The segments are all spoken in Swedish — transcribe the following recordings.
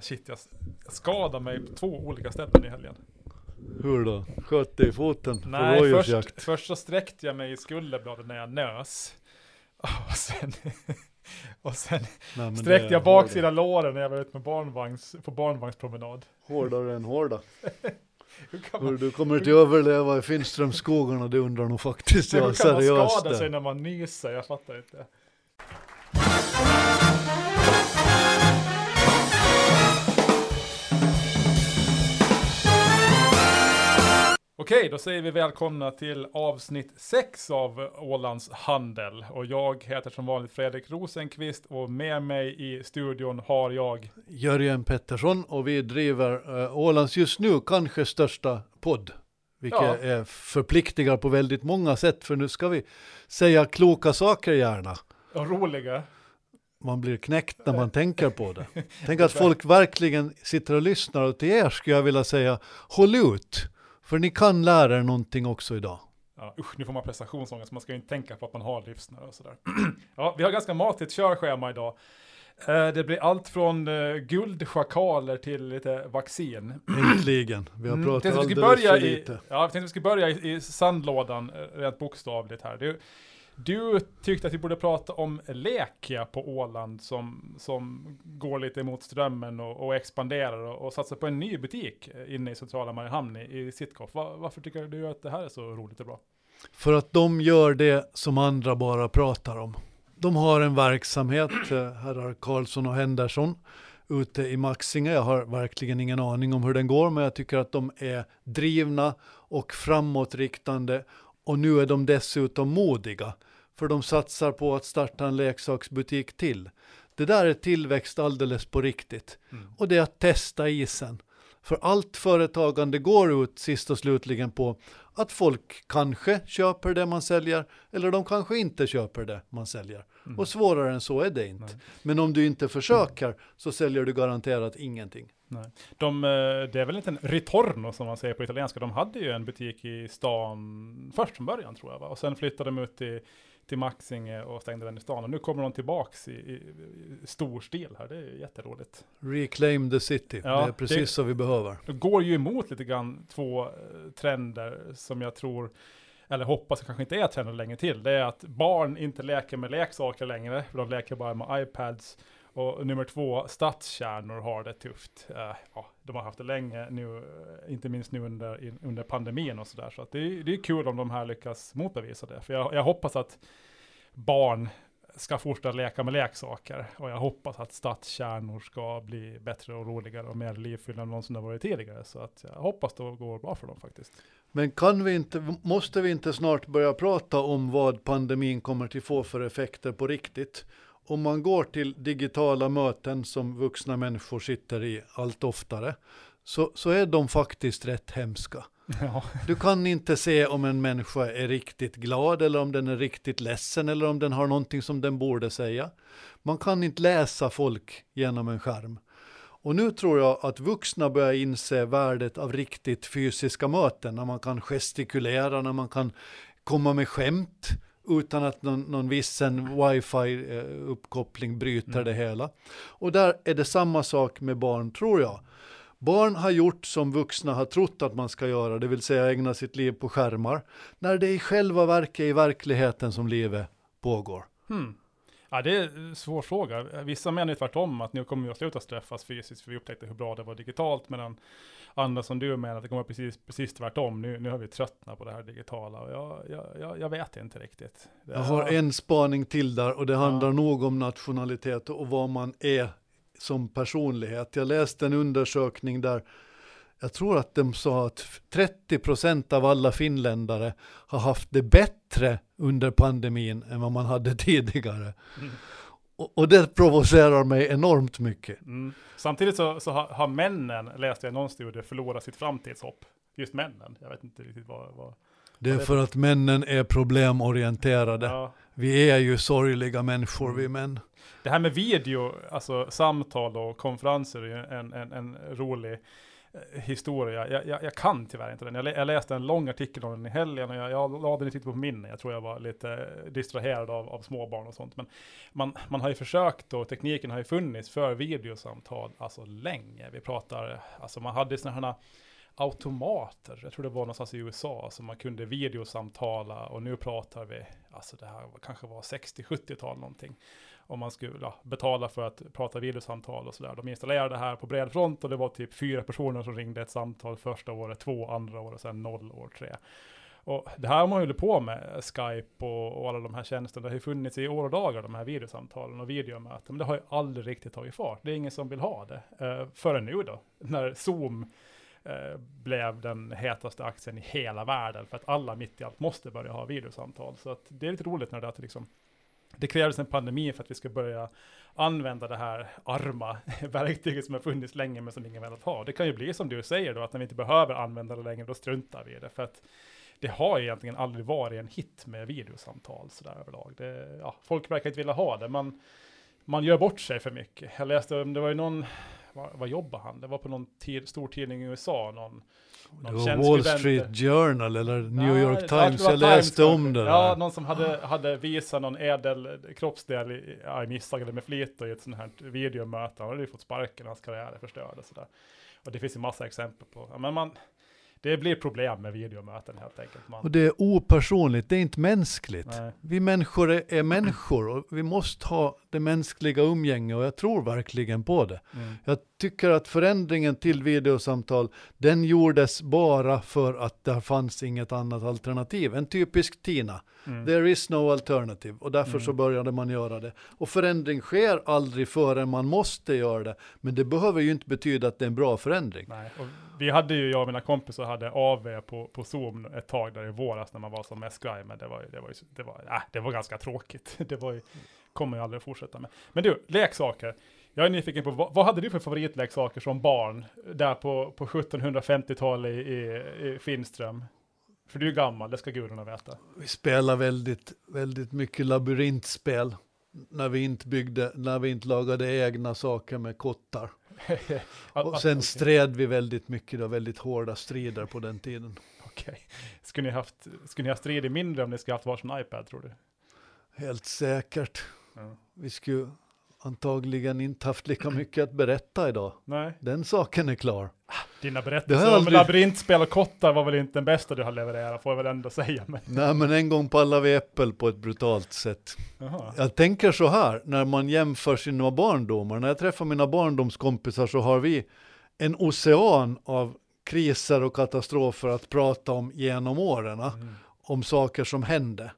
Shit, jag, jag skadade mig på två olika ställen i helgen. Hur då? Sköt dig i foten Nej, först, först så sträckte jag mig i skulderbladet när jag nös. Och sen, och sen Nej, sträckte jag baksida låren när jag var ute med barnvagns, på barnvagnspromenad. Hårdare, än hårda. Hur Hur man, du kommer till överleva i Finströmsskogarna, det undrar nog faktiskt hur jag kan man seriöst. skada sig när man nyser? Jag fattar inte. Okej, då säger vi välkomna till avsnitt 6 av Ålands Handel. Och jag heter som vanligt Fredrik Rosenqvist och med mig i studion har jag Jörgen Pettersson och vi driver uh, Ålands just nu kanske största podd. Vilket Ja. är förpliktigar på väldigt många sätt för nu ska vi säga kloka saker gärna. och roliga. Man blir knäckt när man tänker på det. Tänk att folk verkligen sitter och lyssnar och till er skulle jag vilja säga håll ut. För ni kan lära er någonting också idag. Ja, usch, nu får man prestationsångest, man ska ju inte tänka på att man har lyssnare och sådär. ja, vi har ganska matigt körschema idag. Eh, det blir allt från uh, guldschakaler till lite vaccin. Äntligen. Vi har Mm, pratat skulle alldeles börja för i, lite. Ja, jag tänkte vi skulle börja i, i sandlådan, eh, rent bokstavligt här. Du, du tyckte att vi borde prata om Lekia på Åland som, som går lite emot strömmen och, och expanderar och, och satsar på en ny butik inne i centrala Mariehamn i, i Sitkoff. Va, varför tycker du att det här är så roligt och bra? För att de gör det som andra bara pratar om. De har en verksamhet, eh, herrar Karlsson och Henderson, ute i Maxinge. Jag har verkligen ingen aning om hur den går, men jag tycker att de är drivna och framåtriktande. Och nu är de dessutom modiga, för de satsar på att starta en leksaksbutik till. Det där är tillväxt alldeles på riktigt. Mm. Och det är att testa isen. För allt företagande går ut sist och slutligen på att folk kanske köper det man säljer eller de kanske inte köper det man säljer. Mm. Och svårare än så är det inte. Nej. Men om du inte försöker så säljer du garanterat ingenting. Nej. De, eh, det är väl inte en ritorno som man säger på italienska. De hade ju en butik i stan först från början tror jag. Va? Och sen flyttade de ut till, till Maxinge och stängde den i stan. Och nu kommer de tillbaks i, i, i stor stil här. Det är jätteroligt. Reclaim the city, Ja, det är precis det- vi behöver. Det går ju emot lite grann två eh, trender som jag tror eller hoppas kanske inte är trender länge till. Det är att barn inte leker med leksaker längre, för de leker bara med iPads. Och nummer två, stadskärnor har det tufft. Eh, ja, de har haft det länge nu, inte minst nu under, under pandemin och sådär. Så att det, är- det är kul om de här lyckas motbevisa det. För jag, jag hoppas att barn ska fortsätta leka med leksaker. Och jag hoppas att stadskärnor ska bli bättre och roligare och mer livfyllda än någonsin har varit tidigare. Så att jag hoppas det går bra för dem faktiskt. Men kan vi inte, måste vi inte snart börja prata om vad pandemin kommer till få för effekter på riktigt? Om man går till digitala möten som vuxna människor sitter i allt oftare, så, så är de faktiskt rätt hemska. Ja, Du kan inte se om en människa är riktigt glad eller om den är riktigt ledsen eller om den har någonting som den borde säga. Man kan inte läsa folk genom en skärm. Och nu tror jag att vuxna börjar inse värdet av riktigt fysiska möten, när man kan gestikulera, när man kan komma med skämt utan att någon, någon vissen wifi-uppkoppling bryter Mm. det hela. Och där är det samma sak med barn, tror jag. Barn har gjort som vuxna har trott att man ska göra, det vill säga ägna sitt liv på skärmar, när det i själva verket i verkligheten som livet pågår. hmm. Ja det är en svår fråga. Vissa menar ju tvärtom att nu kommer vi att sluta träffas fysiskt för vi upptäckte hur bra det var digitalt. Medan andra som du menar att det kommer precis, precis tvärtom. Nu, nu har vi tröttnat på det här digitala. Och jag, jag, jag, vet inte riktigt. Det Jag har är- en spaning till där och det handlar Ja. nog om nationalitet och vad man är som personlighet. Jag läste en undersökning där jag tror att de sa att 30% av alla finländare har haft det bättre under pandemin än vad man hade tidigare. Mm. Och, och det provocerar mig enormt mycket. Mm. Samtidigt så, så har, har männen, läste jag någon studie, förlorat sitt framtidshopp. Just männen. Jag vet inte riktigt vad... vad Det är det- för att männen är problemorienterade. ja. Vi är ju sorgliga människor vi män. Det här med video, alltså samtal och konferenser är en, en, en rolig Eh, historia. Jag, jag, jag, kan tyvärr inte den. Jag, jag, läste en lång artikel om den i helgen och jag, jag lade den i på minne. Jag tror jag var lite distraherad av, av småbarn och sånt. Men man, man har ju försökt och tekniken har ju funnits för videosamtal alltså länge. Vi pratar, alltså man hade sådana här automater. Jag tror det var någonstans i USA som man kunde videosamtala och nu pratar vi, alltså det här kanske var 60-70-tal någonting. Om man skulle ja, betala för att prata videosamtal och sådär. De installerade det här på bred front och det var typ fyra personer som ringde ett samtal första året, två andra året, sen noll år tre. Och det här har man hållit på med, Skype och, och, alla de här tjänsterna. Det har ju funnits i år och dagar, de här videosamtalen och videomöten. Men det har ju aldrig riktigt tagit fart. Det är ingen som vill ha det. Eh, förrän nu då, när Zoom Eh, blev den hetaste aktien i hela världen för att alla mitt i allt måste börja ha videosamtal. Så att det är lite roligt när det, är att liksom, det krävdes en pandemi för att vi ska börja använda det här arma verktyget som har funnits länge men som ingen velat ha. Det kan ju bli som du säger då, att när vi inte behöver använda det längre, då struntar vi i det. För att det har egentligen aldrig varit en hit med videosamtal sådär överlag. Det, ja, folk verkar inte vilja ha det, man, man gör bort sig för mycket. Jag läste, det var ju någon, vad, vad jobbar han? Det var på någon tid, stor tidning i USA, någon, någon det var Wall Street Journal eller New Nej, York Times, jag läste Times, om det. Ja, någon som hade, hade visat någon ädel kroppsdel i misstag eller med flit och i ett sånt här videomöte. Han hade ju fått sparken, hans karriär är förstörd och sådär. Och det finns ju massa exempel på, men man, det blir problem med videomöten helt enkelt. Man... Och det är opersonligt, det är inte mänskligt. Nej. Vi människor är, är, människor och vi måste ha det mänskliga umgänge och jag tror verkligen på det. Mm. Jag tycker att förändringen till videosamtal, den gjordes bara för att det fanns inget annat alternativ. En typisk Tina. Mm. There is no alternative. Och därför mm. så började man göra det. Och förändring sker aldrig förrän man måste göra det. Men det behöver ju inte betyda att det är en bra förändring. Nej. Vi hade ju, jag och mina kompisar hade AV på, på Zoom ett tag där i våras när man var som mest skraj. Men det var, det var, det var, äh, det var ganska tråkigt. Det var ju, kommer jag aldrig att fortsätta med. Men du, leksaker. Jag är nyfiken på, vad, vad hade du för favoritleksaker som barn? Där på, på 1750-talet i, i, i Finström? För du är gammal, det ska gudarna veta. Vi spelar väldigt, väldigt mycket labyrintspel. När vi inte byggde, när vi inte lagade egna saker med kottar och sen stred vi väldigt mycket, då, väldigt hårda strider på den tiden. Okej. Okay. Skulle ni haft, skulle ni ha stridit mindre om ni skulle haft varsin iPad tror du? Helt säkert. Ja. Vi skulle antagligen inte haft lika mycket att berätta idag. Nej. Den saken är klar. Dina berättelser om aldrig... labyrintspel och kottar var väl inte den bästa du har levererat, får jag väl ändå säga. Men... Nej, men en gång pallade vi äppel på ett brutalt sätt. Aha. Jag tänker så här, när man jämför sina barndomar, när jag träffar mina barndomskompisar så har vi en ocean av kriser och katastrofer att prata om genom åren, mm. om saker som hände.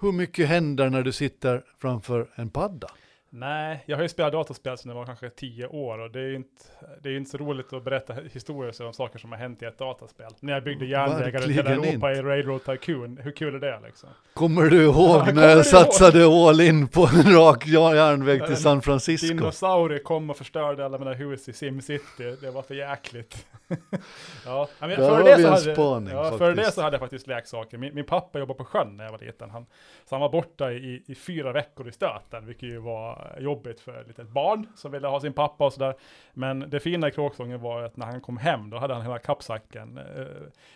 Hur mycket händer när du sitter framför en padda? Nej, jag har ju spelat dataspel sedan jag var kanske tio år och det är ju inte, det är inte så roligt att berätta historier om saker som har hänt i ett dataspel. När jag byggde järnvägar till Europa inte. i Railroad Tycoon, hur kul är det liksom? Kommer du ihåg ja, när jag satsade ihåg? all in på en rak järnväg till San Francisco? Dinosaurier kom och förstörde alla mina hus i SimCity, det var för jäkligt. ja, men för, det så hade, spaning, ja, för det så hade jag faktiskt leksaker. Min, min pappa jobbade på sjön när jag var liten. Han, så han var borta i, i fyra veckor i stöten, vilket ju var jobbigt för ett litet barn som ville ha sin pappa och sådär. Men det fina i kråksången var att när han kom hem, då hade han hela kappsacken eh,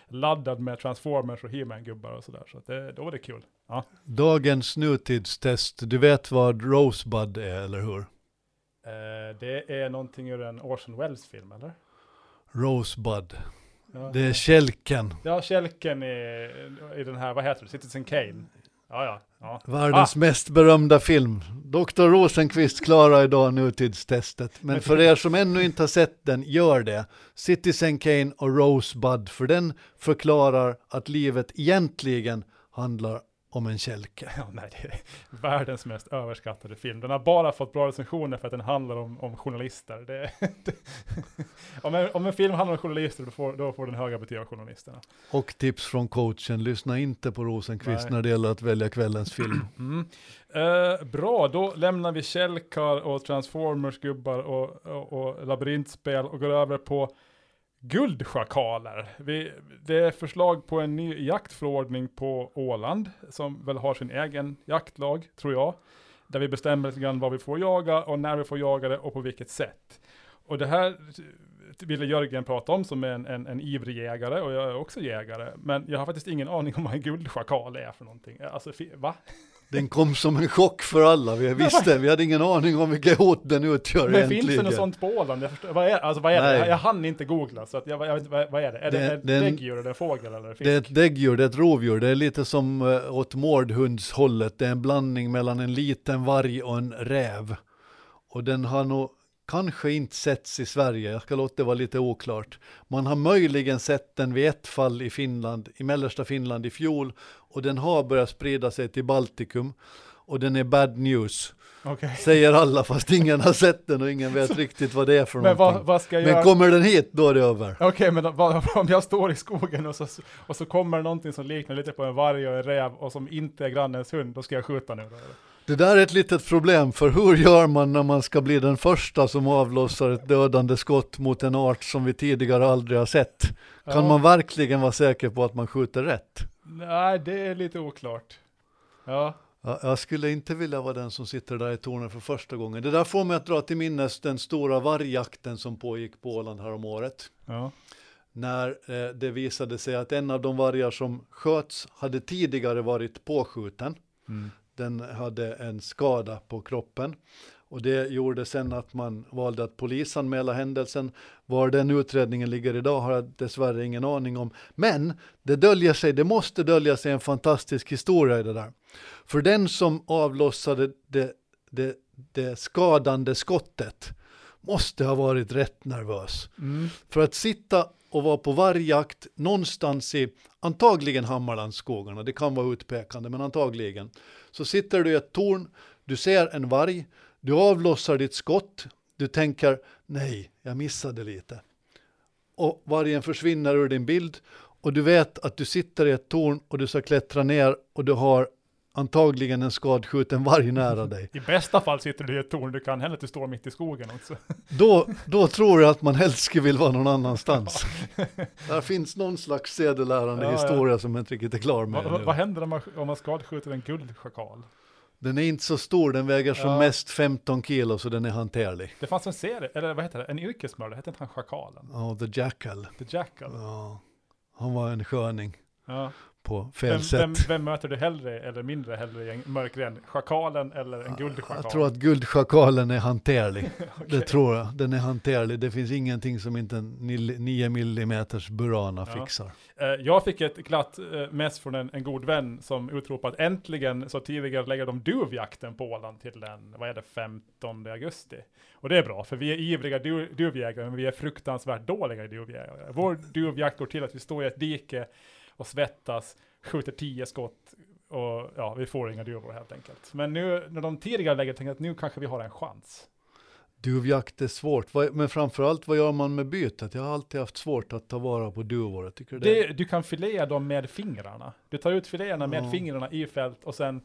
laddad med Transformers och He-Man-gubbar och sådär. Så, det, då var det kul. Ja. Dagens nutidstest, du vet vad Rosebud är, eller hur? Eh, det är någonting ur en Orson Welles-film, eller? Rosebud. Ja, det är kälken. Ja, kälken i, i den här, vad heter det, Citizen Kane. Ja, ja. ja. Världens ah. mest berömda film. Dr. Rosenqvist klarar idag nutidstestet. Men för er som ännu inte har sett den, gör det. Citizen Kane och Rosebud, för den förklarar att livet egentligen handlar om en kälke. Ja, nej, det är världens mest överskattade film. Den har bara fått bra recensioner för att den handlar om, om journalister. Det, det, om, en, om, en, film handlar om journalister, då får, då får den höga betyg av journalisterna. Och tips från coachen, lyssna inte på Rosenqvist nej. när det gäller att välja kvällens film. Mm. Uh, bra, då lämnar vi källkar och Transformers-gubbar och, och, och labyrintspel och går över på guldschakaler. Vi, det är förslag på en ny jaktförordning på Åland som väl har sin egen jaktlag, tror jag. Där vi bestämmer lite grann vad vi får jaga och när vi får jaga det och på vilket sätt. Och det här ville Jörgen prata om som en, en, en ivrig jägare och jag är också jägare. Men jag har faktiskt ingen aning om vad en guldschakal är för någonting. Alltså, va? Den kom som en chock för alla, vi visste, vi hade ingen aning om vilket hot den utgör Men finns det något sånt på Åland? Jag förstår, vad är, alltså, vad är det? Jag, hann inte googla, så att jag, jag vet inte, vad, är det? Är det, det ett däggdjur eller en fågel eller fisk? Det är ett däggdjur, det är ett rovdjur, det är lite som uh, åt mårdhundshållet, det är en blandning mellan en liten varg och en räv. Och den har nog kanske inte setts i Sverige, jag ska låta det vara lite oklart. Man har möjligen sett den vid ett fall i Finland, i mellersta Finland i fjol och den har börjat sprida sig till Baltikum och den är bad news. Okay. Säger alla fast ingen har sett den och ingen vet riktigt vad det är för men någonting. Vad, vad men göra? kommer den hit då är det över. Okej okay, men vad, om jag står i skogen och så, och så kommer någonting som liknar lite på en varg och en räv och som inte är grannens hund, då ska jag skjuta nu då? Det där är ett litet problem, för hur gör man när man ska bli den första som avlossar ett dödande skott mot en art som vi tidigare aldrig har sett? Kan ja. man verkligen vara säker på att man skjuter rätt? Nej, det är lite oklart. Ja. ja. Jag skulle inte vilja vara den som sitter där i tornet för första gången. Det där får mig att dra till minnes den stora vargjakten som pågick på Åland här om året. Ja. När eh, det visade sig att en av de vargar som sköts hade tidigare varit påskjuten. Mm den hade en skada på kroppen. Och det gjorde sen att man valde att polisanmäla händelsen. Var den utredningen ligger idag har jag dessvärre ingen aning om. Men det döljer sig, det måste dölja sig en fantastisk historia i det där. För den som avlossade det, det, det skadande skottet måste ha varit rätt nervös. Mm. För att sitta och var på vargjakt någonstans i, antagligen Hammarlandsskogarna, det kan vara utpekande, men antagligen, så sitter du i ett torn, du ser en varg, du avlossar ditt skott, du tänker nej, jag missade lite. Och vargen försvinner ur din bild och du vet att du sitter i ett torn och du ska klättra ner och du har antagligen en skadskjuten varg nära dig. I bästa fall sitter du i ett torn, du kan hända att du står mitt i skogen också. Då, då tror jag att man helst skulle vilja vara någon annanstans. Ja. Där finns någon slags sedelärande ja, historia ja. som jag inte riktigt är klar med. Va, vad händer om man, om man skadskjuter en guldschakal? Den är inte så stor, den väger som mest 15 kilo så den är hanterlig. Det fanns en serie, eller vad heter det, en yrkesmördare, hette inte han Schakalen? Ja, The Jackal. The Jackal. Ja, han var en sköning. Ja på fel vem, sätt. Vem, vem, möter du hellre eller mindre hellre i en mörk ren? Schakalen eller en guldschakal? Jag tror att guldschakalen är hanterlig. okay. Det tror jag. Den är hanterlig. Det finns ingenting som inte en 9 mm Burana ja. fixar. Eh, jag fick ett glatt eh, mess från en, en god vän som utropat äntligen så tidigare lägger de duvjakten på Åland till den, vad är det, 15 augusti. Och det är bra, för vi är ivriga du, duvjägare, men vi är fruktansvärt dåliga duvjägare. Vår duvjakt går till att vi står i ett dike och svettas, skjuter tio skott och ja, vi får inga duvor helt enkelt. Men nu när de tidigare lägger tänker att nu kanske vi har en chans. Duvjakt är svårt, men framförallt vad gör man med bytet? Jag har alltid haft svårt att ta vara på duvor. tycker det... det du kan filea dem med fingrarna. Du tar ut filéerna med ja. fingrarna i fält och sen,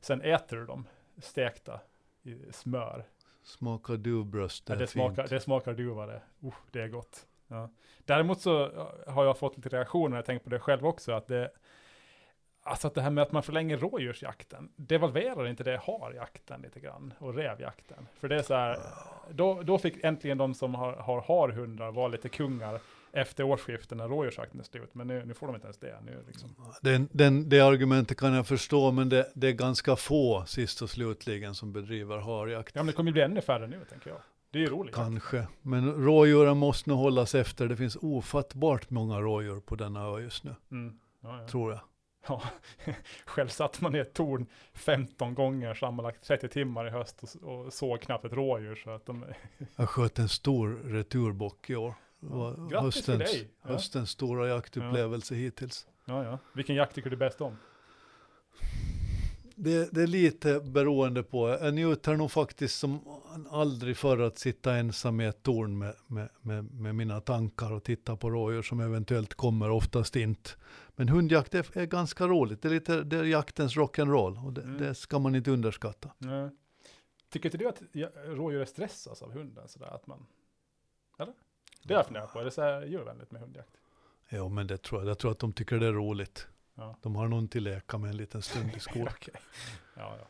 sen äter du dem stekta i smör. Smakar duvbröst, det, ja, det, smakar, det smakar duva det. Uh, det är gott. Ja. Däremot så har jag fått lite reaktioner, jag tänker på det själv också, att det, alltså att det här med att man förlänger rådjursjakten, devalverar inte det harjakten lite grann, och rävjakten? För det är så här, då, då fick äntligen de som har, har harhundar vara lite kungar efter årsskiftet när rådjursjakten är slut, men nu, nu får de inte ens det. Nu liksom. den, den, det argumentet kan jag förstå, men det, det, är ganska få sist och slutligen som bedriver harjakt. Ja, men det kommer ju bli ännu färre nu, tänker jag. Det är ju roligt. Kanske, men rådjuren måste nog hållas efter. Det finns ofattbart många rådjur på denna ö just nu. Mm. Ja, ja. Tror jag. Ja, själv satt man i ett torn 15 gånger sammanlagt 30 timmar i höst och, och såg knappt ett rådjur. Så att de... jag sköt en stor returbock i år. Ja, grattis höstens, till dig! Ja. Höstens stora jaktupplevelse hittills. Ja, ja. Vilken jakt tycker du bäst om? Det, det, är lite beroende på. Jag njuter nog faktiskt som aldrig förr att sitta ensam i ett torn med, med, med, med, mina tankar och titta på rådjur som eventuellt kommer, oftast inte. Men hundjakt är, är ganska roligt. Det är, lite, det är jaktens rock'n'roll och det, mm. det, ska man inte underskatta. Nej. Tycker inte du att rådjur stressas av hunden? Sådär, att man, eller? Det har jag funderat på. Är det så här djurvänligt med hundjakt? Jo, men det tror jag. Jag tror att de tycker det är roligt. Ja. De har någon till leka med en liten stund i skolan. okay. ja, ja.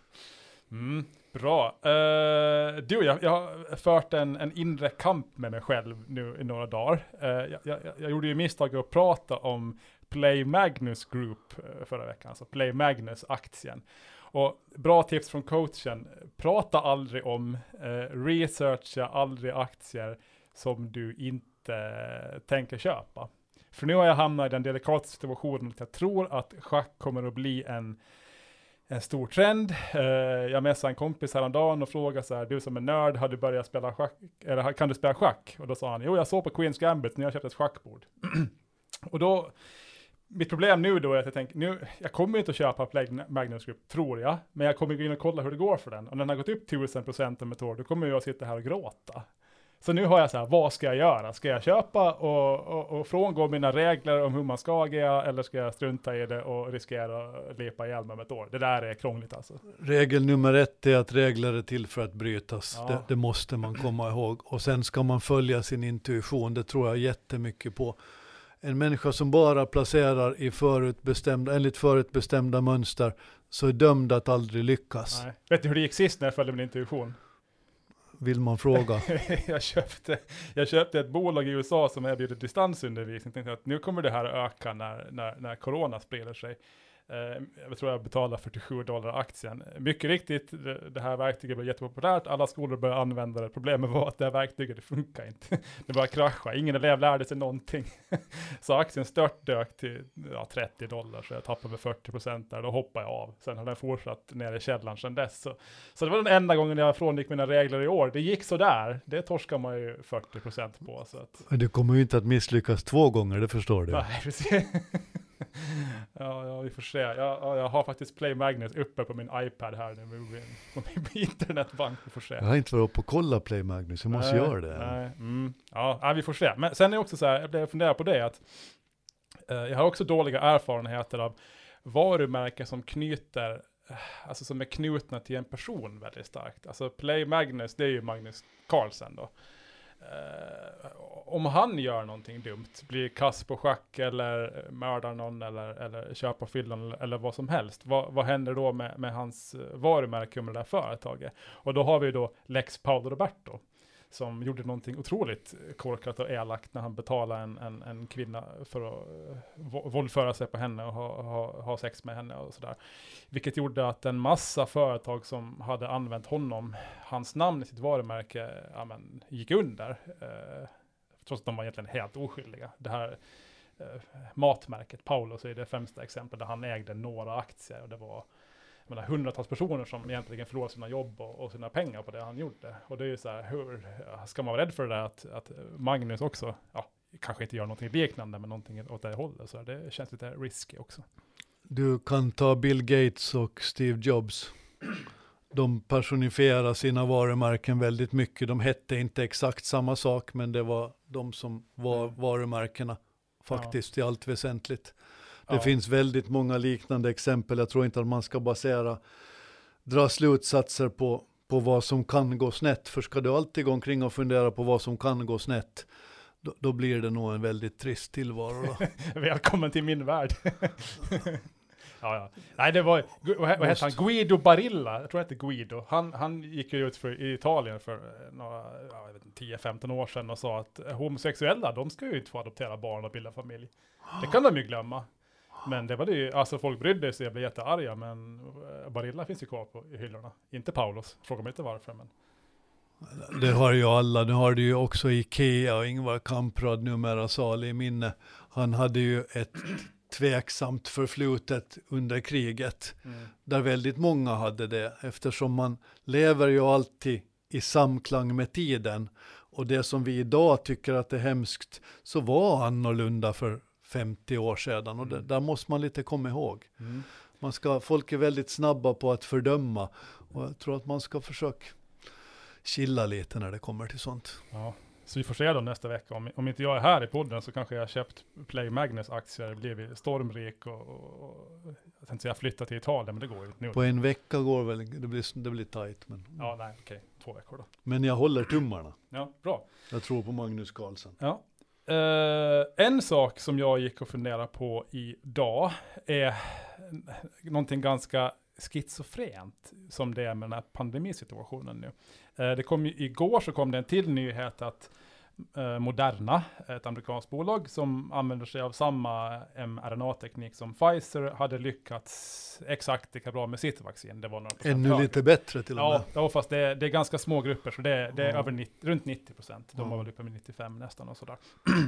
Mm, bra. Uh, du, jag, jag har fört en, en inre kamp med mig själv nu i några dagar. Uh, jag, jag, jag, gjorde ju misstag att prata om Play Magnus Group uh, förra veckan, alltså Play Magnus-aktien. Och bra tips från coachen, prata aldrig om, researcha aldrig aktier som du inte tänker köpa. För nu har jag hamnat i den delikata situationen att jag tror att schack kommer att bli en en stor trend. Uh, jag messade en kompis häromdagen och frågade så här, du som är nörd, har du börjat spela schack, eller kan du spela schack? Och då sa han, jo jag såg på Queens Gambit när jag köpte ett schackbord. och då, mitt problem nu då är att jag tänker, nu, jag kommer inte att köpa Play Magnus Group, tror jag, men jag kommer gå in och kolla hur det går för den. Och när den har gått upp 1000% om ett år, då kommer jag sitta här och gråta. Så nu har jag så här, vad ska jag göra? Ska jag köpa och, och, och frångå mina regler om hur man ska agera eller ska jag strunta i det och riskera att lepa ihjäl mig om ett år? Det där är krångligt alltså. Regel nummer ett är att regler är till för att brytas. Ja. Det, det, måste man komma ihåg. Och sen ska man följa sin intuition, det tror jag jättemycket på. En människa som bara placerar i förutbestämda, enligt förutbestämda mönster så är dömd att aldrig lyckas. Nej. Vet du hur det gick sist när jag följde min intuition? Vill man fråga. jag, köpte, jag köpte ett bolag i USA som erbjuder distansundervisning. Tänkte att nu kommer det här öka när, när, när corona sprider sig. Eh, jag tror jag betalar 47 dollar aktien. Mycket riktigt, det här verktyget blev jättepopulärt, alla skolor började använda det. Problemet var att det här verktyget, det funkar inte. Det bara krascha, ingen elev lärde sig någonting. Så aktien störtdök till ja, 30 dollar, så jag tappade med 40 procent där, då hoppade jag av. Sen har den fortsatt ner i källaren sedan dess. Så, så det var den enda gången jag frångick mina regler i år. Det gick sådär, det torskar man ju 40 procent på. Så att... Du kommer ju inte att misslyckas två gånger, det förstår du. Nej, precis. ja, ja, vi får se. Jag, ja, jag har faktiskt Play Magnet uppe på min iPad här nu på min internetbank. Vi får se. Jag har inte varit uppe och kollat Play Magnet, så jag måste göra det. Nej, mm, ja, vi får se. Men sen är det också så här, jag funderar på det, att eh, jag har också dåliga erfarenheter av varumärken som knyter alltså som är knutna till en person väldigt starkt. Alltså Play Magnus, det är ju Magnus Carlsen då eh, om han gör någonting dumt, blir kass på schack eller mördar någon eller, eller kör på fyllan eller, eller, vad som helst, vad, vad händer då med, med hans varumärke med det där företaget? Och då har vi då Lex Paolo Roberto som gjorde någonting otroligt korkat och elakt när han betalade en, en, en kvinna för att eh, våldföra sig på henne och ha, ha, ha sex med henne och sådär. Vilket gjorde att en massa företag som hade använt honom, hans namn i sitt varumärke, ja, men, gick under. Eh, trots att de var egentligen helt oskyldiga. Det här eh, matmärket, Paulus, är det främsta exemplet där han ägde några aktier och det var menar, hundratals personer som egentligen förlorade sina jobb och, och, sina pengar på det han gjorde. Och det är ju så här, hur ska man vara rädd för det där att, att Magnus också, ja, kanske inte gör någonting liknande, men någonting åt det hållet. Så det känns lite risky också. Du kan ta Bill Gates och Steve Jobs. De personifierar sina varumärken väldigt mycket. De hette inte exakt samma sak, men det var de som var mm. varumärkena faktiskt ja. i allt väsentligt. Det ja. finns väldigt många liknande exempel. Jag tror inte att man ska basera, dra slutsatser på, på vad som kan gå snett. För ska du alltid gå omkring och fundera på vad som kan gå snett, då, då blir det nog en väldigt trist tillvaro. Välkommen till min värld. Ja, ja. Nej, det var, vad, hette han? Guido Barilla, jag tror det hette Guido. Han, han gick ju ut för, i Italien för eh, några, ja, 10-15 år sedan och sa att homosexuella, de ska ju inte få adoptera barn och bilda familj. Det kan de ju glömma. Men det var det ju, alltså folk brydde sig, jag blev jättearga, men eh, Barilla finns ju kvar på, i hyllorna. Inte Paulus, fråga mig inte varför, men. Det har ju alla, nu har du ju också Ikea och Ingvar Kamprad numera salig i minne. Han hade ju ett tveksamt förflutet under kriget, mm. där väldigt många hade det, eftersom man lever ju alltid i samklang med tiden. Och det som vi idag tycker att är hemskt, så var annorlunda för 50 år sedan och det, mm. där måste man lite komma ihåg. Mm. Man ska, folk är väldigt snabba på att fördöma och jag tror att man ska försöka chilla lite när det kommer till sånt. Ja. Så vi får se då nästa vecka. Om, om inte jag är här i podden så kanske jag har köpt Play Magnus aktier, blivit stormrik och, och, och jag tänkte säga flytta till Italien, men det går ju inte nu. På en vecka går väl, det blir, det blir tajt. Men, ja, nej, okej, två veckor då. Men jag håller tummarna. Ja, bra. Jag tror på Magnus Carlsen. Ja, Eh, en sak som jag gick och funderade på idag är någonting ganska schizofrent som det är med den här pandemisituationen nu. Eh, det kom ju, igår så kom det en till nyhet att eh, Moderna, ett amerikanskt bolag som använder sig av samma mRNA-teknik som Pfizer, hade lyckats exakt lika bra med sitt vaccin. Det var några Ännu högre. lite bättre till och med. Ja, fast det är, det är ganska små grupper, så det, är- det är Ja. över 90, runt 90 procent. De Ja. var väl uppe med 95 nästan och sådär.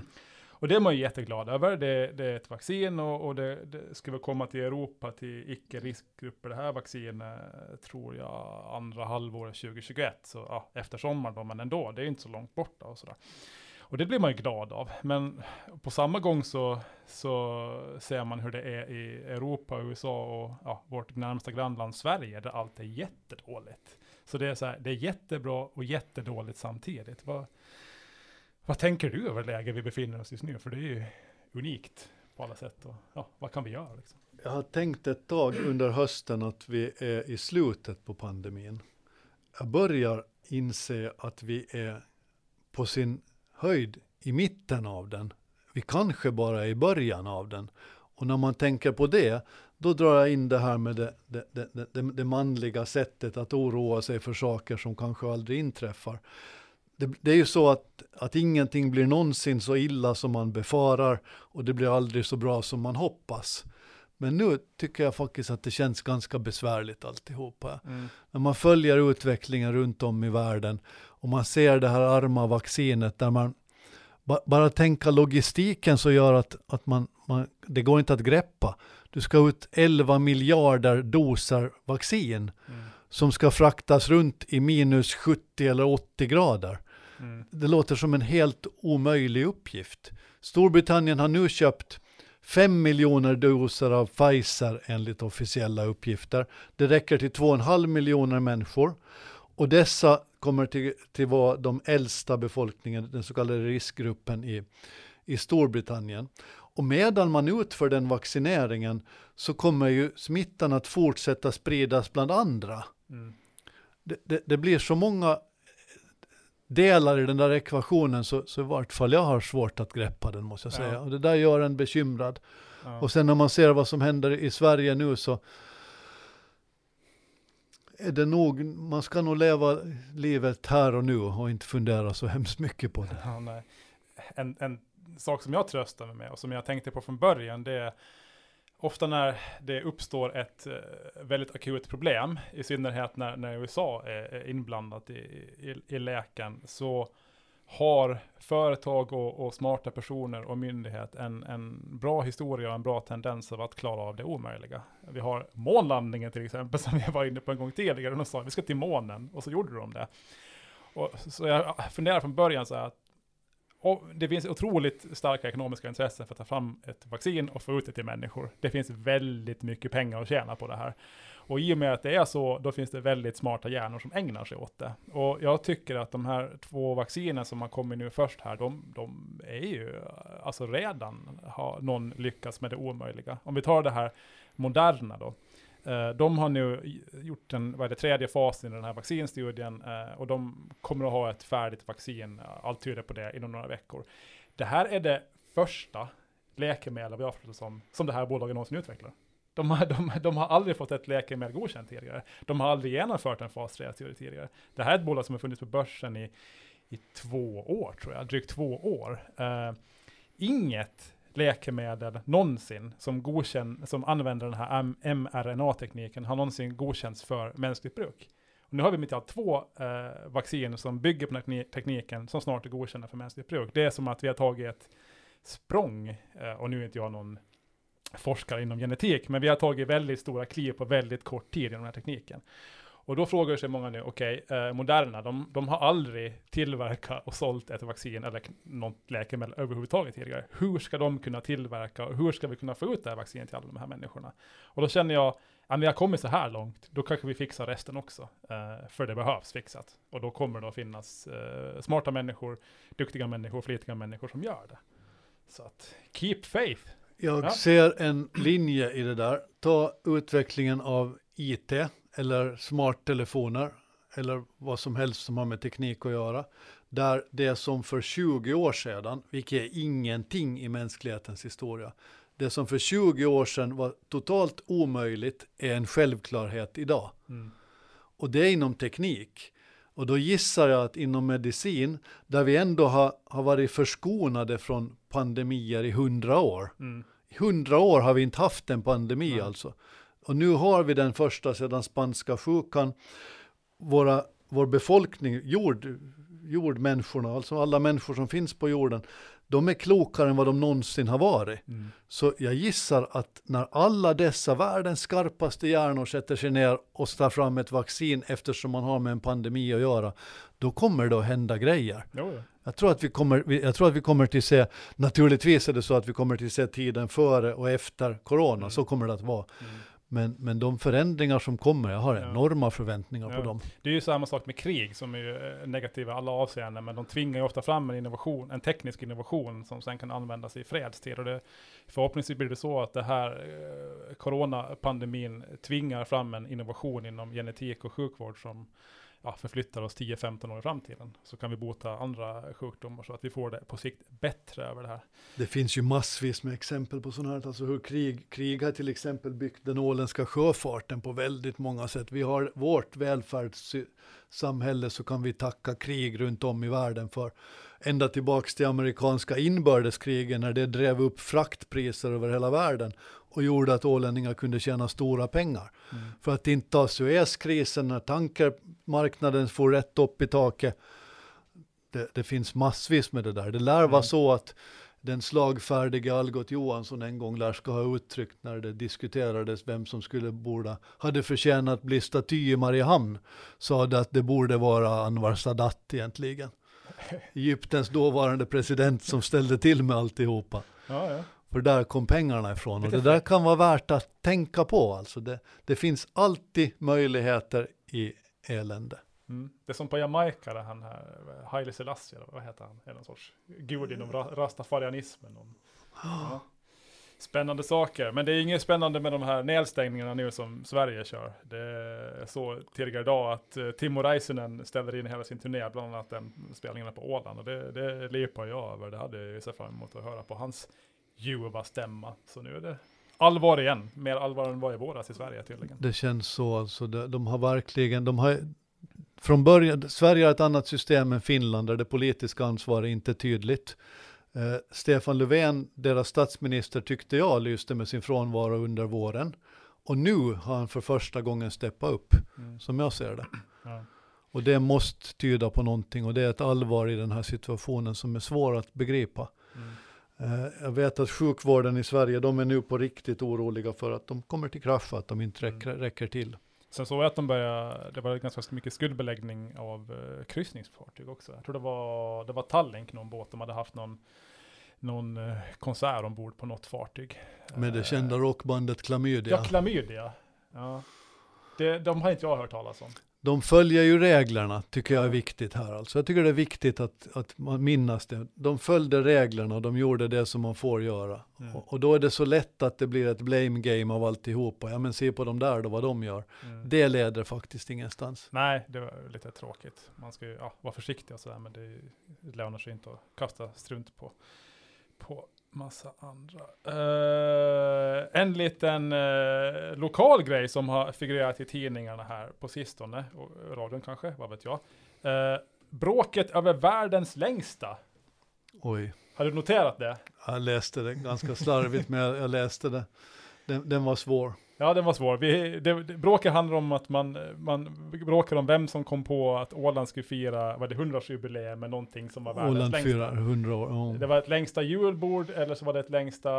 och det är man ju jätteglad över. Det, det är ett vaccin och, och det, det ska väl komma till Europa till icke-riskgrupper. Det här vaccinet tror jag andra halvåret 2021, så ja, efter sommaren då, men ändå, det är inte så långt borta och sådär. Och det blir man ju glad av. Men på samma gång så, så ser man hur det är i Europa, USA och ja, vårt närmsta grannland Sverige, där allt är jättedåligt. Så det är så här, det är jättebra och jättedåligt samtidigt. Vad, vad tänker du över läget vi befinner oss just nu? För det är ju unikt på alla sätt. Och, ja, vad kan vi göra? Liksom? Jag har tänkt ett tag under hösten att vi är i slutet på pandemin. Jag börjar inse att vi är på sin höjd i mitten av den. Vi kanske bara är i början av den. Och när man tänker på det, då drar jag in det här med det, det, det, det, det manliga sättet att oroa sig för saker som kanske aldrig inträffar. Det, det är ju så att, att ingenting blir någonsin så illa som man befarar och det blir aldrig så bra som man hoppas. Men nu tycker jag faktiskt att det känns ganska besvärligt alltihopa. När man följer utvecklingen runt om i världen och man ser det här arma vaccinet där man ba, bara tänka logistiken så gör att, att man, man, det går inte att greppa. Du ska ut 11 miljarder doser vaccin Mm. som ska fraktas runt i minus 70 eller 80 grader. Mm. Det låter som en helt omöjlig uppgift. Storbritannien har nu köpt 5 miljoner doser av Pfizer enligt officiella uppgifter. Det räcker till 2,5 miljoner människor. Och dessa kommer till, till vara de äldsta befolkningen, den så kallade riskgruppen i, i Storbritannien. Och medan man utför den vaccineringen så kommer ju smittan att fortsätta spridas bland andra Mm. det, det, det blir så många delar i den där ekvationen så, så i vart fall jag har svårt att greppa den måste jag säga. Ja. Och det där gör en bekymrad. Ja. Och sen när man ser vad som händer i Sverige nu så är det nog, man ska nog leva livet här och nu och inte fundera så hemskt mycket på det. Ja. En, en sak som jag tröstar mig med och som jag tänkte på från början, det är ofta när det uppstår ett eh, väldigt akut problem, i synnerhet när, när USA är, är inblandat i, i, i läken, så har företag och, och smarta personer och myndighet en, en bra historia och en bra tendens av att klara av det omöjliga. Vi har månlandningen till exempel, som vi var inne på en gång tidigare, och de sa vi ska till månen, och så gjorde de det. Och, så jag funderar från början så här att och det finns otroligt starka ekonomiska intressen för att ta fram ett vaccin och få ut det till människor. Det finns väldigt mycket pengar att tjäna på det här. Och i och med att det är så, då finns det väldigt smarta hjärnor som ägnar sig åt det. Och jag tycker att de här två vaccinen som har kommit nu först här, de, de är ju, alltså redan har någon lyckats med det omöjliga. Om vi tar det här Moderna då. Eh, de har nu gjort den, vad är det, tredje fasen i den här vaccinstudien eh, och de kommer att ha ett färdigt vaccin, eh, allt tyder på det, inom några veckor. Det här är det första läkemedel vi har fått som, som det här bolaget någonsin utvecklar. De har, de, de har aldrig fått ett läkemedel godkänt tidigare. De har aldrig genomfört en fas 3-studie tidigare. Det här är ett bolag som har funnits på börsen i, i två år, tror jag, drygt två år. Uh, inget läkemedel någonsin som, godkänn, som använder den här mRNA-tekniken har någonsin godkänts för mänskligt bruk. Och nu har vi mitt i allt två eh, vacciner som bygger på den här tekniken som snart är godkända för mänskligt bruk. Det är som att vi har tagit ett språng, eh, och nu är inte jag någon forskare inom genetik, men vi har tagit väldigt stora kliv på väldigt kort tid inom den här tekniken. Och då frågar sig många nu, okej, eh, Moderna, de, de har aldrig tillverkat och sålt ett vaccin eller något läkemedel överhuvudtaget tidigare. Hur ska de kunna tillverka och hur ska vi kunna få ut det här vaccinet till alla de här människorna? Och då känner jag, ja, vi har kommit så här långt, då kanske vi fixar resten också. Eh, för det behövs fixat. Och då kommer det att finnas eh, smarta människor, duktiga människor, flitiga människor som gör det. Så att, keep faith. Jag Ja. ser en linje i det där. Ta utvecklingen av IT eller smarttelefoner eller vad som helst som har med teknik att göra. Där det som för 20 år sedan, vilket är ingenting i mänsklighetens historia, Det som för 20 år sedan var totalt omöjligt är en självklarhet idag. Mm. Och det är inom teknik. Och då gissar jag att inom medicin, där vi ändå har, har varit förskonade från pandemier i hundra år. Mm. I hundra år har vi inte haft en pandemi Nej. alltså. Och nu har vi den första sedan spanska sjukan. Våra, vår befolkning, jord, jordmänniskorna, alltså alla människor som finns på jorden, de är klokare än vad de någonsin har varit. Mm. Så jag gissar att när alla dessa världens skarpaste hjärnor sätter sig ner och tar fram ett vaccin eftersom man har med en pandemi att göra, då kommer det att hända grejer. Jo. Jag tror att vi kommer, jag tror att vi kommer till se, naturligtvis är det så att vi kommer till se tiden före och efter corona, Mm. så kommer det att vara. Mm. Men, men de förändringar som kommer, jag har Ja. enorma förväntningar Ja. på dem. Det är ju samma sak med krig som är eh, negativa i alla avseenden, men de tvingar ju ofta fram en innovation, en teknisk innovation som sen kan användas i fredstid. Och det, förhoppningsvis blir det så att det här eh, coronapandemin tvingar fram en innovation inom genetik och sjukvård som ja, förflyttar oss 10-15 år i framtiden. Så kan vi bota andra sjukdomar så att vi får det på sikt bättre över det här. Det finns ju massvis med exempel på sådana här, alltså hur krig, krig har till exempel byggt den åländska sjöfarten på väldigt många sätt. Vi har vårt välfärdssamhälle så kan vi tacka krig runt om i världen för. Ända tillbaks till amerikanska inbördeskrigen när det drev upp fraktpriser över hela världen och gjorde att ålänningar kunde tjäna stora pengar. För att inte ta Suezkrisen när tankermarknaden får rätt upp i taket. Det, det finns massvis med det där. Det lär vara Mm. så att den slagfärdige Algot Johansson en gång lär ska ha uttryckt när det diskuterades vem som skulle borde, hade förtjänat bli staty i Mariehamn, sa det att det borde vara Anwar Sadat egentligen. Egyptens dåvarande president som ställde till med alltihopa. Ja, ja. För där kom pengarna ifrån. Och det där kan vara värt att tänka på. Alltså det, det finns alltid möjligheter i elände. Mm. Det är som på Jamaica, där han här, Haile Selassie, vad heter han? Är någon sorts gud inom ra rastafarianismen. Någon. Ja. Spännande saker, men det är inget spännande med de här nedstängningarna nu som Sverige kör. Det är så tidigare idag att uh, Timo Räisänen ställer in hela sin turné, bland annat den spelningen på Åland. Och det, det lipar jag över, det hade jag sett fram emot att höra på hans ljuva stämma. Så nu är det allvar igen, mer allvar än vad i våras i Sverige tydligen. Det känns så. Alltså de har verkligen, de har från början, Sverige har ett annat system än Finland där det politiska ansvaret inte är tydligt. Eh, Stefan Löfven, deras statsminister, tyckte jag lyste med sin frånvaro under våren. Och nu har han för första gången steppat upp, Mm. som jag ser det. Ja. Och det måste tyda på någonting och det är ett allvar i den här situationen som är svår att begripa. Mm. Eh, Jag vet att sjukvården i Sverige, de är nu på riktigt oroliga för att de kommer till krasch, att de inte räcker, räcker till. Sen såg jag att de började, det var ganska mycket skuldbeläggning av uh, kryssningsfartyg också. Jag tror det var, det var Tallink, någon båt, de hade haft någon, någon eh, konsert ombord på något fartyg. Med det Eh, kända rockbandet Klamydia. Ja, klamydia. Ja. Det, de har inte jag hört talas om. De följer ju reglerna, tycker jag är viktigt här. Alltså jag tycker det är viktigt att, att man minnas det. De följde reglerna och de gjorde det som man får göra. Mm. Och, och då är det så lätt att det blir ett blame game av alltihopa. Ja men se på de där då, vad de gör. Mm. Det leder faktiskt ingenstans. Nej, det var lite tråkigt. Man ska ju ja, vara försiktig och sådär, men det, det lönar sig inte att kasta strunt på, på massa andra. Eh, en liten eh, lokal grej som har figurerat i tidningarna här på sistone, och radion kanske, vad vet jag. Eh, bråket över världens längsta. Oj, Har du noterat det? jag läste det ganska slarvigt men jag, jag läste det. Den, den var svår. Ja, den var svår. Vi, det, det, bråket handlar om att man, man bråkar om vem som kom på att Åland skulle fira, vad det 100-årsjubileum med någonting som var världens Åland längsta. firar 100 år. Ja. Det var ett längsta julbord eller så var det ett längsta,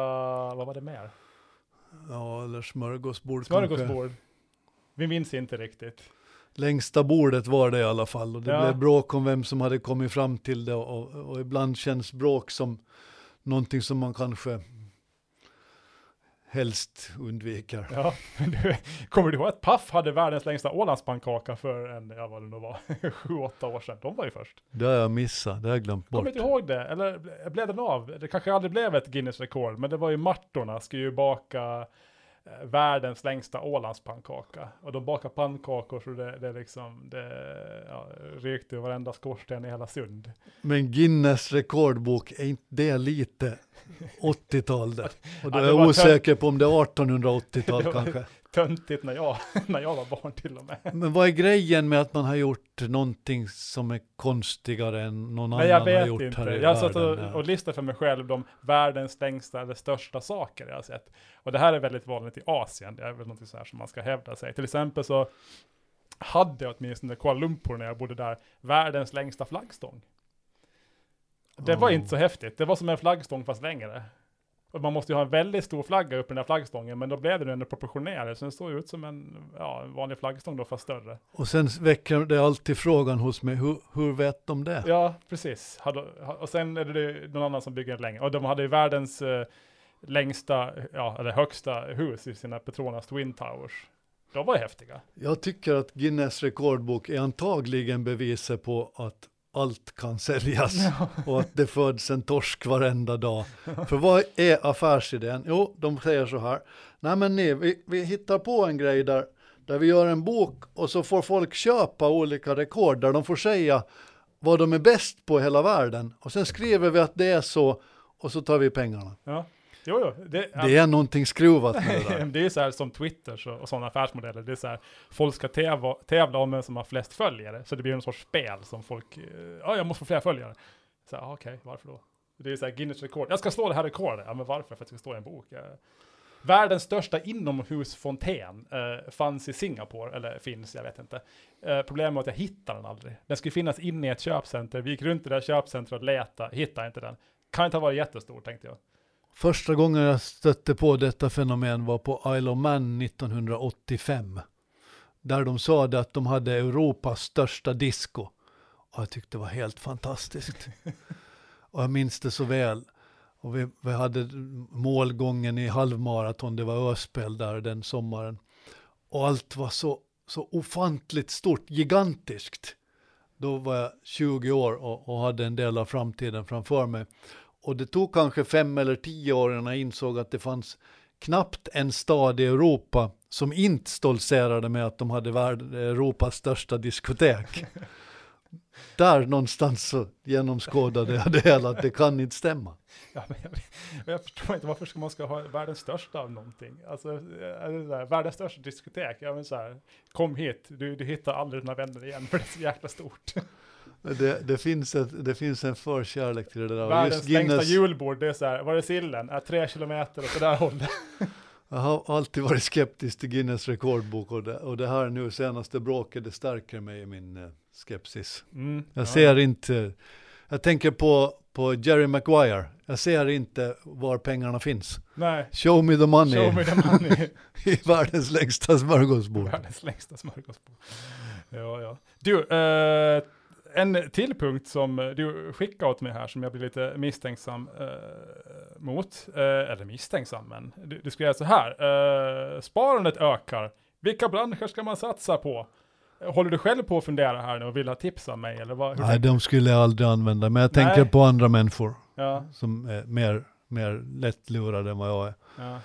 vad var det mer? Ja, eller smörgåsbord kanske. Smörgåsbord. Vi minns inte riktigt. Längsta bordet var det i alla fall. Och det Ja. blev bråk om vem som hade kommit fram till det. Och, och ibland känns bråk som någonting som man kanske helst undviker. Ja, du, kommer du ihåg att Paff hade världens längsta Ålandspannkaka för en, ja vad det nu var, sju, åtta år sedan. De var ju först. Det har jag missat, det har jag glömt bort. Kommer inte ihåg det? Eller ble- blev den av? Det kanske aldrig blev ett Guinness-rekord, men det var ju Martorna skulle ju baka världens längsta Ålandspannkaka. Och de bakar pannkakor så det, det liksom, det ja, rykte i varenda skorsten i hela Sund. Men Guinness rekordbok, är inte det lite 80-tal det. Och då Ja, är jag osäker på om det är 1880-tal Det var- kanske. Töntigt när jag, när jag var barn till och med. Men vad är grejen med att man har gjort någonting som är konstigare än någon Men annan jag har gjort inte. här i Jag satt världen? och, och listade för mig själv de världens längsta eller största saker jag har sett. Och det här är väldigt vanligt i Asien. Det är väl något så här som man ska hävda sig. Till exempel så hade jag åtminstone Kuala Lumpur när jag bodde där världens längsta flaggstång. Det var Oh. inte så häftigt. Det var som en flaggstång fast längre. Och man måste ju ha en väldigt stor flagga upp i den här flaggstången, men då blev den ändå proportionerlig. Så den såg ut som en, ja, en vanlig flaggstång då, fast större. Och sen väcker det alltid frågan hos mig, hur, hur vet de det? Ja, precis. Och sen är det någon annan som bygger en längre. Och de hade ju världens eh, längsta, ja, eller högsta hus i sina Petronas Twin Towers. De var ju häftiga. Jag tycker att Guinness rekordbok är antagligen beviset på att allt kan säljas och att det föds en torsk varenda dag. För vad är affärsidén? Jo, de säger så här. Nej men ni, vi, vi hittar på en grej där, där vi gör en bok och så får folk köpa olika rekord där de får säga vad de är bäst på i hela världen. Och sen skriver vi att det är så och så tar vi pengarna. Ja. Jo, jo. Det, Det är någonting skruvat med det där. det är så här som Twitter så, och sådana affärsmodeller. Det är så här, folk ska tävla, tävla om vem som har flest följare. Så det blir en sorts spel som folk, eh, ja jag måste få fler följare. Så okej, varför då? Det är så här Guinness rekord. Jag ska slå det här rekordet. Ja, men varför? För att det ska stå i en bok. Eh, Världens största inomhusfontän eh, fanns i Singapore, eller finns, jag vet inte. Eh, problemet var att jag hittade den aldrig. Den skulle finnas inne i ett köpcenter. Vi gick runt i det där köpcentret och letade, hittade inte den. Kan inte ha varit jättestor, tänkte jag. Första gången jag stötte på detta fenomen var på Isle of Man 1985. Där de sa att de hade Europas största disco. Och jag tyckte det var helt fantastiskt. och jag minns det så väl. Och vi, vi hade målgången i halvmaraton, det var öspel där den sommaren. Och allt var så, så ofantligt stort, gigantiskt. Då var jag 20 år och, och hade en del av framtiden framför mig. Och det tog kanske fem eller tio år innan jag insåg att det fanns knappt en stad i Europa som inte stoltserade med att de hade värld, Europas största diskotek. Där någonstans så genomskådade jag det hela, att det kan inte stämma. Ja, men jag, jag förstår inte varför man ska ha världens största av någonting. Alltså, är det så här, världens största diskotek, ja men så här, kom hit, du, du hittar aldrig dina vänner igen för det är så jäkla stort. Det, det, finns, ett, det finns en förkärlek till det där. Världens just längsta Guinness, julbord, det är så här, var är sillen? Är tre kilometer åt det där hållet. jag har alltid varit skeptisk till Guinness rekordbok och det, och det här nu senaste bråket, det stärker mig i min eh, skepsis. Mm, Jag ja. ser inte, jag tänker på, på Jerry Maguire, jag ser inte var pengarna finns. Nej, Show me the money show me the money. i världens längsta smörgåsbord. Världens längsta smörgåsbord. Ja, ja. Du, eh, en till punkt som du skickade åt mig här som jag blir lite misstänksam eh, mot. Eh, eller misstänksam, men du, du skrev så här. Eh, sparandet ökar. Vilka branscher ska man satsa på? Håller du själv på att fundera här nu och vill ha tips av mig? Eller vad, Nej, de skulle jag aldrig använda, men jag tänker Nej. på andra människor? Ja, som är mer, mer lättlurade än vad jag är. ja.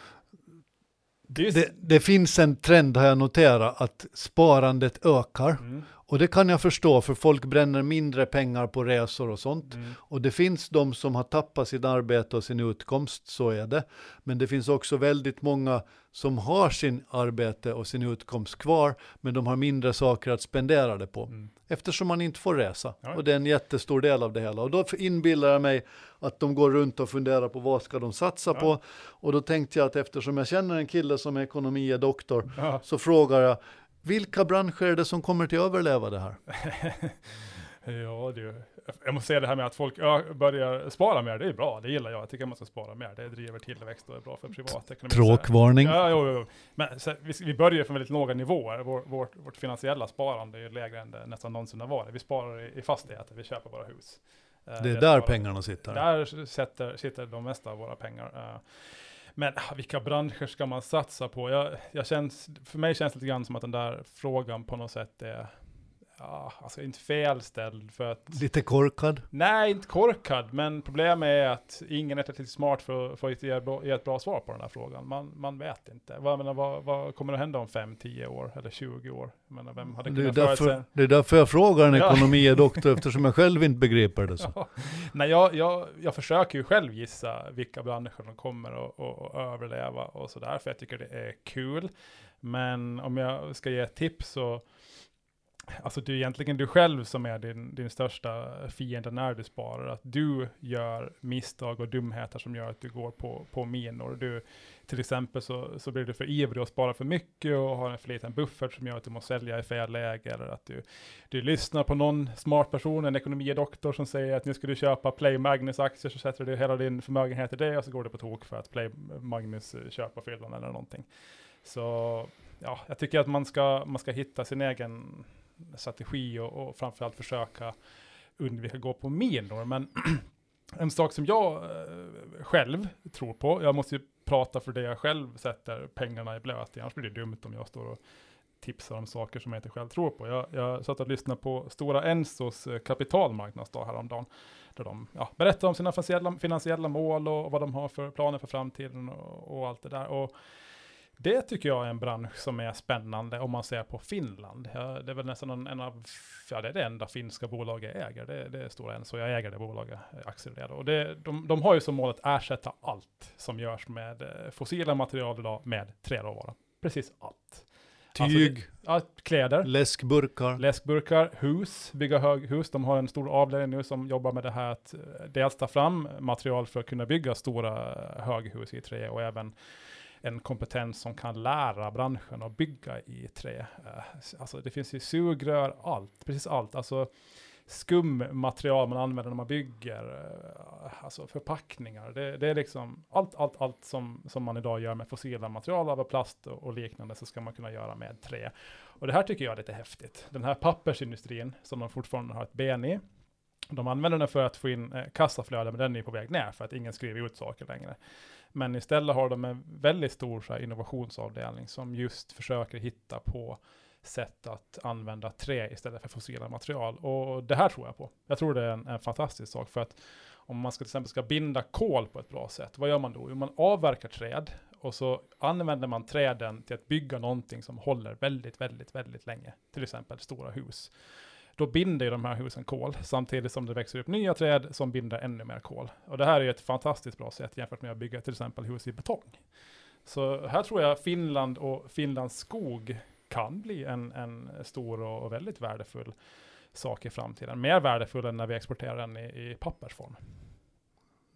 Det, det finns en trend har jag noterat att sparandet ökar Mm, och det kan jag förstå för folk bränner mindre pengar på resor och sånt. mm. Och det finns de som har tappat sitt arbete och sin utkomst, så är det. Men det finns också väldigt många som har sin arbete och sin utkomst kvar, men de har mindre saker att spendera det på. Mm. Eftersom man inte får resa. Ja. Och det är en jättestor del av det hela. Och då inbillar jag mig att de går runt och funderar på vad ska de satsa Ja. på. Och då tänkte jag att eftersom jag känner en kille som är ekonomie doktor, Ja. så frågar jag, vilka branscher är det som kommer till att överleva det här? Ja, du. Jag måste säga det här med att folk börjar spara mer, det är bra, det gillar jag. Jag tycker man ska spara mer, det driver tillväxt och är bra för privatekonomin. Tråkvarning. Ja, jo, jo. Men så, vi, vi börjar från väldigt låga nivåer. Vår, vårt, vårt finansiella sparande är lägre än det nästan någonsin har varit. Vi sparar i, i fastigheter, vi köper våra hus. Eh, Det är där pengarna sitter. Där sätter, sitter de mesta av våra pengar. Men ah, vilka branscher ska man satsa på? Jag, jag känns, för mig känns det lite grann som att den där frågan på något sätt är, ja, alltså inte felställd för att... Lite korkad? Nej, inte korkad, men problemet är att ingen är tillräckligt smart för, för att ge, ett bra svar på den här frågan. Man, man vet inte. Vad, menar, vad, vad kommer att hända om 5, 10 år eller 20 år? Jag menar, vem hade Det är, därför, det är därför jag frågar en Ja. ekonomidoktor, eftersom jag själv inte begriper det. Så. Ja. Nej, jag, jag, jag försöker ju själv gissa vilka branscher som kommer att, att, att överleva och sådär, för jag tycker det är kul. Men om jag ska ge ett tips så, alltså det är egentligen du själv som är din, din största fiende när du sparar. Att du gör misstag och dumheter som gör att du går på, på minor. Du, till exempel så, så blir du för ivrig och sparar för mycket och har en för liten buffert som gör att du måste sälja i fel läge. Eller att du, du lyssnar på någon smart person, en ekonomidoktor som säger att nu ska du köpa Play Magnus aktier så sätter du hela din förmögenhet i det och så går det på tok för att Play Magnus eh, köper fyllan eller någonting. Så ja, jag tycker att man ska, man ska hitta sin egen strategi och, och framförallt försöka undvika att gå på minor. Men en sak som jag eh, själv tror på, jag måste ju prata för det jag själv sätter pengarna i blöt i, annars blir det dumt om jag står och tipsar om saker som jag inte själv tror på. Jag, jag satt och lyssnade på Stora Ensos eh, kapitalmarknadsdag häromdagen, där de ja, berättar om sina finansiella, finansiella mål och vad de har för planer för framtiden och, och allt det där. Och det tycker jag är en bransch som är spännande om man ser på Finland. Ja, det är väl nästan en, en av, ja det är det enda finska bolaget jag äger, det, det är Stora Enso, jag äger det bolaget, eh, aktier i det. då. Och det, de, de har ju som mål att ersätta allt som görs med eh, fossila material idag med träråvara. Precis allt. Alltså, Tyg, Ja, kläder, läskburkar. läskburkar, hus, bygga höghus. De har en stor avdelning nu som jobbar med det här att eh, dels ta fram material för att kunna bygga stora höghus i trä och även en kompetens som kan lära branschen att bygga i trä. Eh, alltså det finns ju sugrör, allt, precis allt. Alltså skummaterial man använder när man bygger, eh, alltså förpackningar. Det, det är liksom allt, allt, allt som, som man idag gör med fossila material, av plast och, och liknande, så ska man kunna göra med trä. Och det här tycker jag är lite häftigt. Den här pappersindustrin, som de fortfarande har ett ben i, de använder den för att få in eh, kassaflöde, men den är på väg ner för att ingen skriver ut saker längre. Men istället har de en väldigt stor så här, innovationsavdelning som just försöker hitta på sätt att använda trä istället för fossila material. Och det här tror jag på. Jag tror det är en, en fantastisk sak för att om man ska, till exempel ska binda kol på ett bra sätt, vad gör man då? Jo, man avverkar träd och så använder man träden till att bygga någonting som håller väldigt, väldigt, väldigt länge. Till exempel stora hus. Då binder ju de här husen kol samtidigt som det växer upp nya träd som binder ännu mer kol. Och det här är ju ett fantastiskt bra sätt jämfört med att bygga till exempel hus i betong. Så här tror jag Finland och Finlands skog kan bli en, en stor och, och väldigt värdefull sak i framtiden. Mer värdefull än när vi exporterar den i, i pappersform.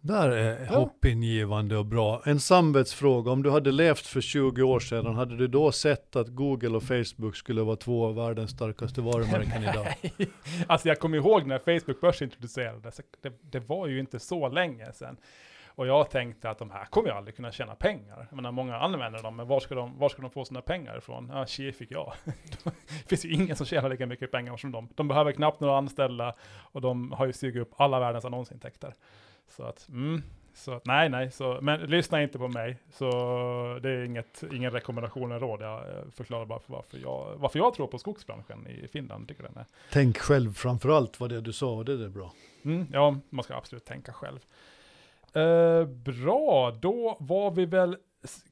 Där är Ja. hoppingivande och bra. En samvetsfråga, om du hade levt för 20 år sedan, hade du då sett att Google och Facebook skulle vara två av världens starkaste varumärken idag? Alltså jag kommer ihåg när Facebook börsintroducerades, det, det var ju inte så länge sedan. Och jag tänkte att de här kommer ju aldrig kunna tjäna pengar. Jag menar, många använder dem, men var ska de, var ska de få sina pengar ifrån? Ja, tji fick jag. det finns ju ingen som tjänar lika mycket pengar som dem. De behöver knappt några anställda och de har ju sugit upp alla världens annonsintäkter. Så att, mm, så att, nej, nej, så, men lyssna inte på mig. Så det är inget, ingen rekommendation eller råd. Jag eh, förklarar bara för varför jag, varför jag tror på skogsbranschen i Finland. Tycker den är Tänk själv framför allt vad det du sa det är bra. Mm, ja, man ska absolut tänka själv. Eh, bra, då var vi väl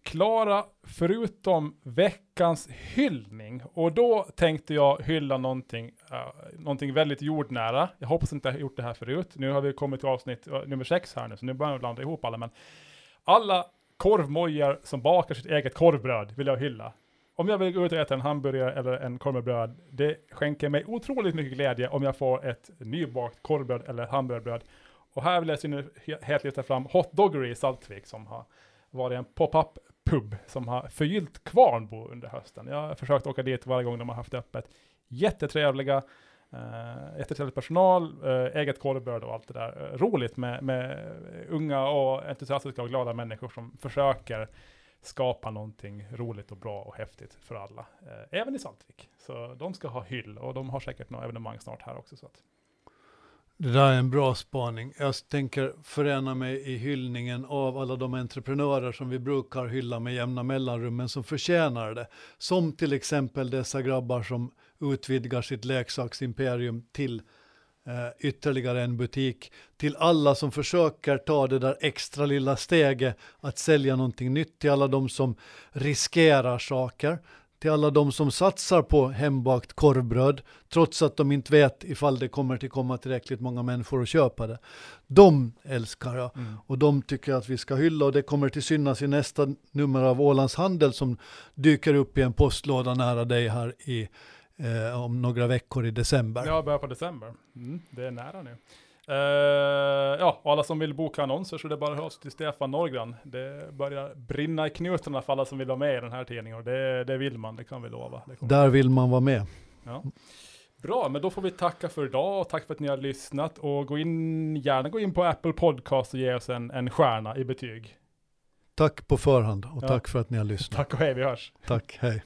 klara förutom veckans hyllning. Och då tänkte jag hylla någonting, uh, någonting väldigt jordnära. Jag hoppas inte jag har gjort det här förut. Nu har vi kommit till avsnitt uh, nummer sex här nu, så nu börjar vi blanda ihop alla. Men alla korvmojar som bakar sitt eget korvbröd vill jag hylla. Om jag vill gå ut och äta en hamburgare eller en korv med bröd, det skänker mig otroligt mycket glädje om jag får ett nybakt korvbröd eller hamburgerbröd. Och här vill jag i synnerhet lyfta fram Hot Doggery i Saltvik som har varit en pop-up pub som har förgyllt Kvarnbo under hösten. Jag har försökt åka dit varje gång de har haft öppet. Jättetrevliga, uh, jättetrevlig personal, eh, eget korvbröd och allt det där. Eh, roligt med, med unga och entusiastiska och glada människor som försöker skapa någonting roligt och bra och häftigt för alla. Eh, även i Saltvik. Så de ska ha hyll och de har säkert några evenemang snart här också. Så att. Det där är en bra spaning. Jag tänker förena mig i hyllningen av alla de entreprenörer som vi brukar hylla med jämna mellanrum, men som förtjänar det. Som till exempel dessa grabbar som utvidgar sitt leksaksimperium till eh, ytterligare en butik. Till alla som försöker ta det där extra lilla steget att sälja någonting nytt, till alla de som riskerar saker till alla de som satsar på hembakt korvbröd, trots att de inte vet ifall det kommer till komma tillräckligt många människor och köpa det. De älskar jag mm. och de tycker att vi ska hylla och det kommer till synas i nästa nummer av Ålands Handel som dyker upp i en postlåda nära dig här i eh, om några veckor i december. Ja, början på december. Mm, det är nära nu. Uh, ja, och alla som vill boka annonser så det är bara höra till Stefan Norgran. Det börjar brinna i knutarna för alla som vill vara med i den här tidningen och det, det vill man, det kan vi lova. Där vill man vara med. Ja. Bra, men då får vi tacka för idag och tack för att ni har lyssnat och gå in, gärna gå in på Apple Podcast och ge oss en, en stjärna i betyg. Tack på förhand och ja. tack för att ni har lyssnat. Tack och hej, vi hörs. Tack, hej.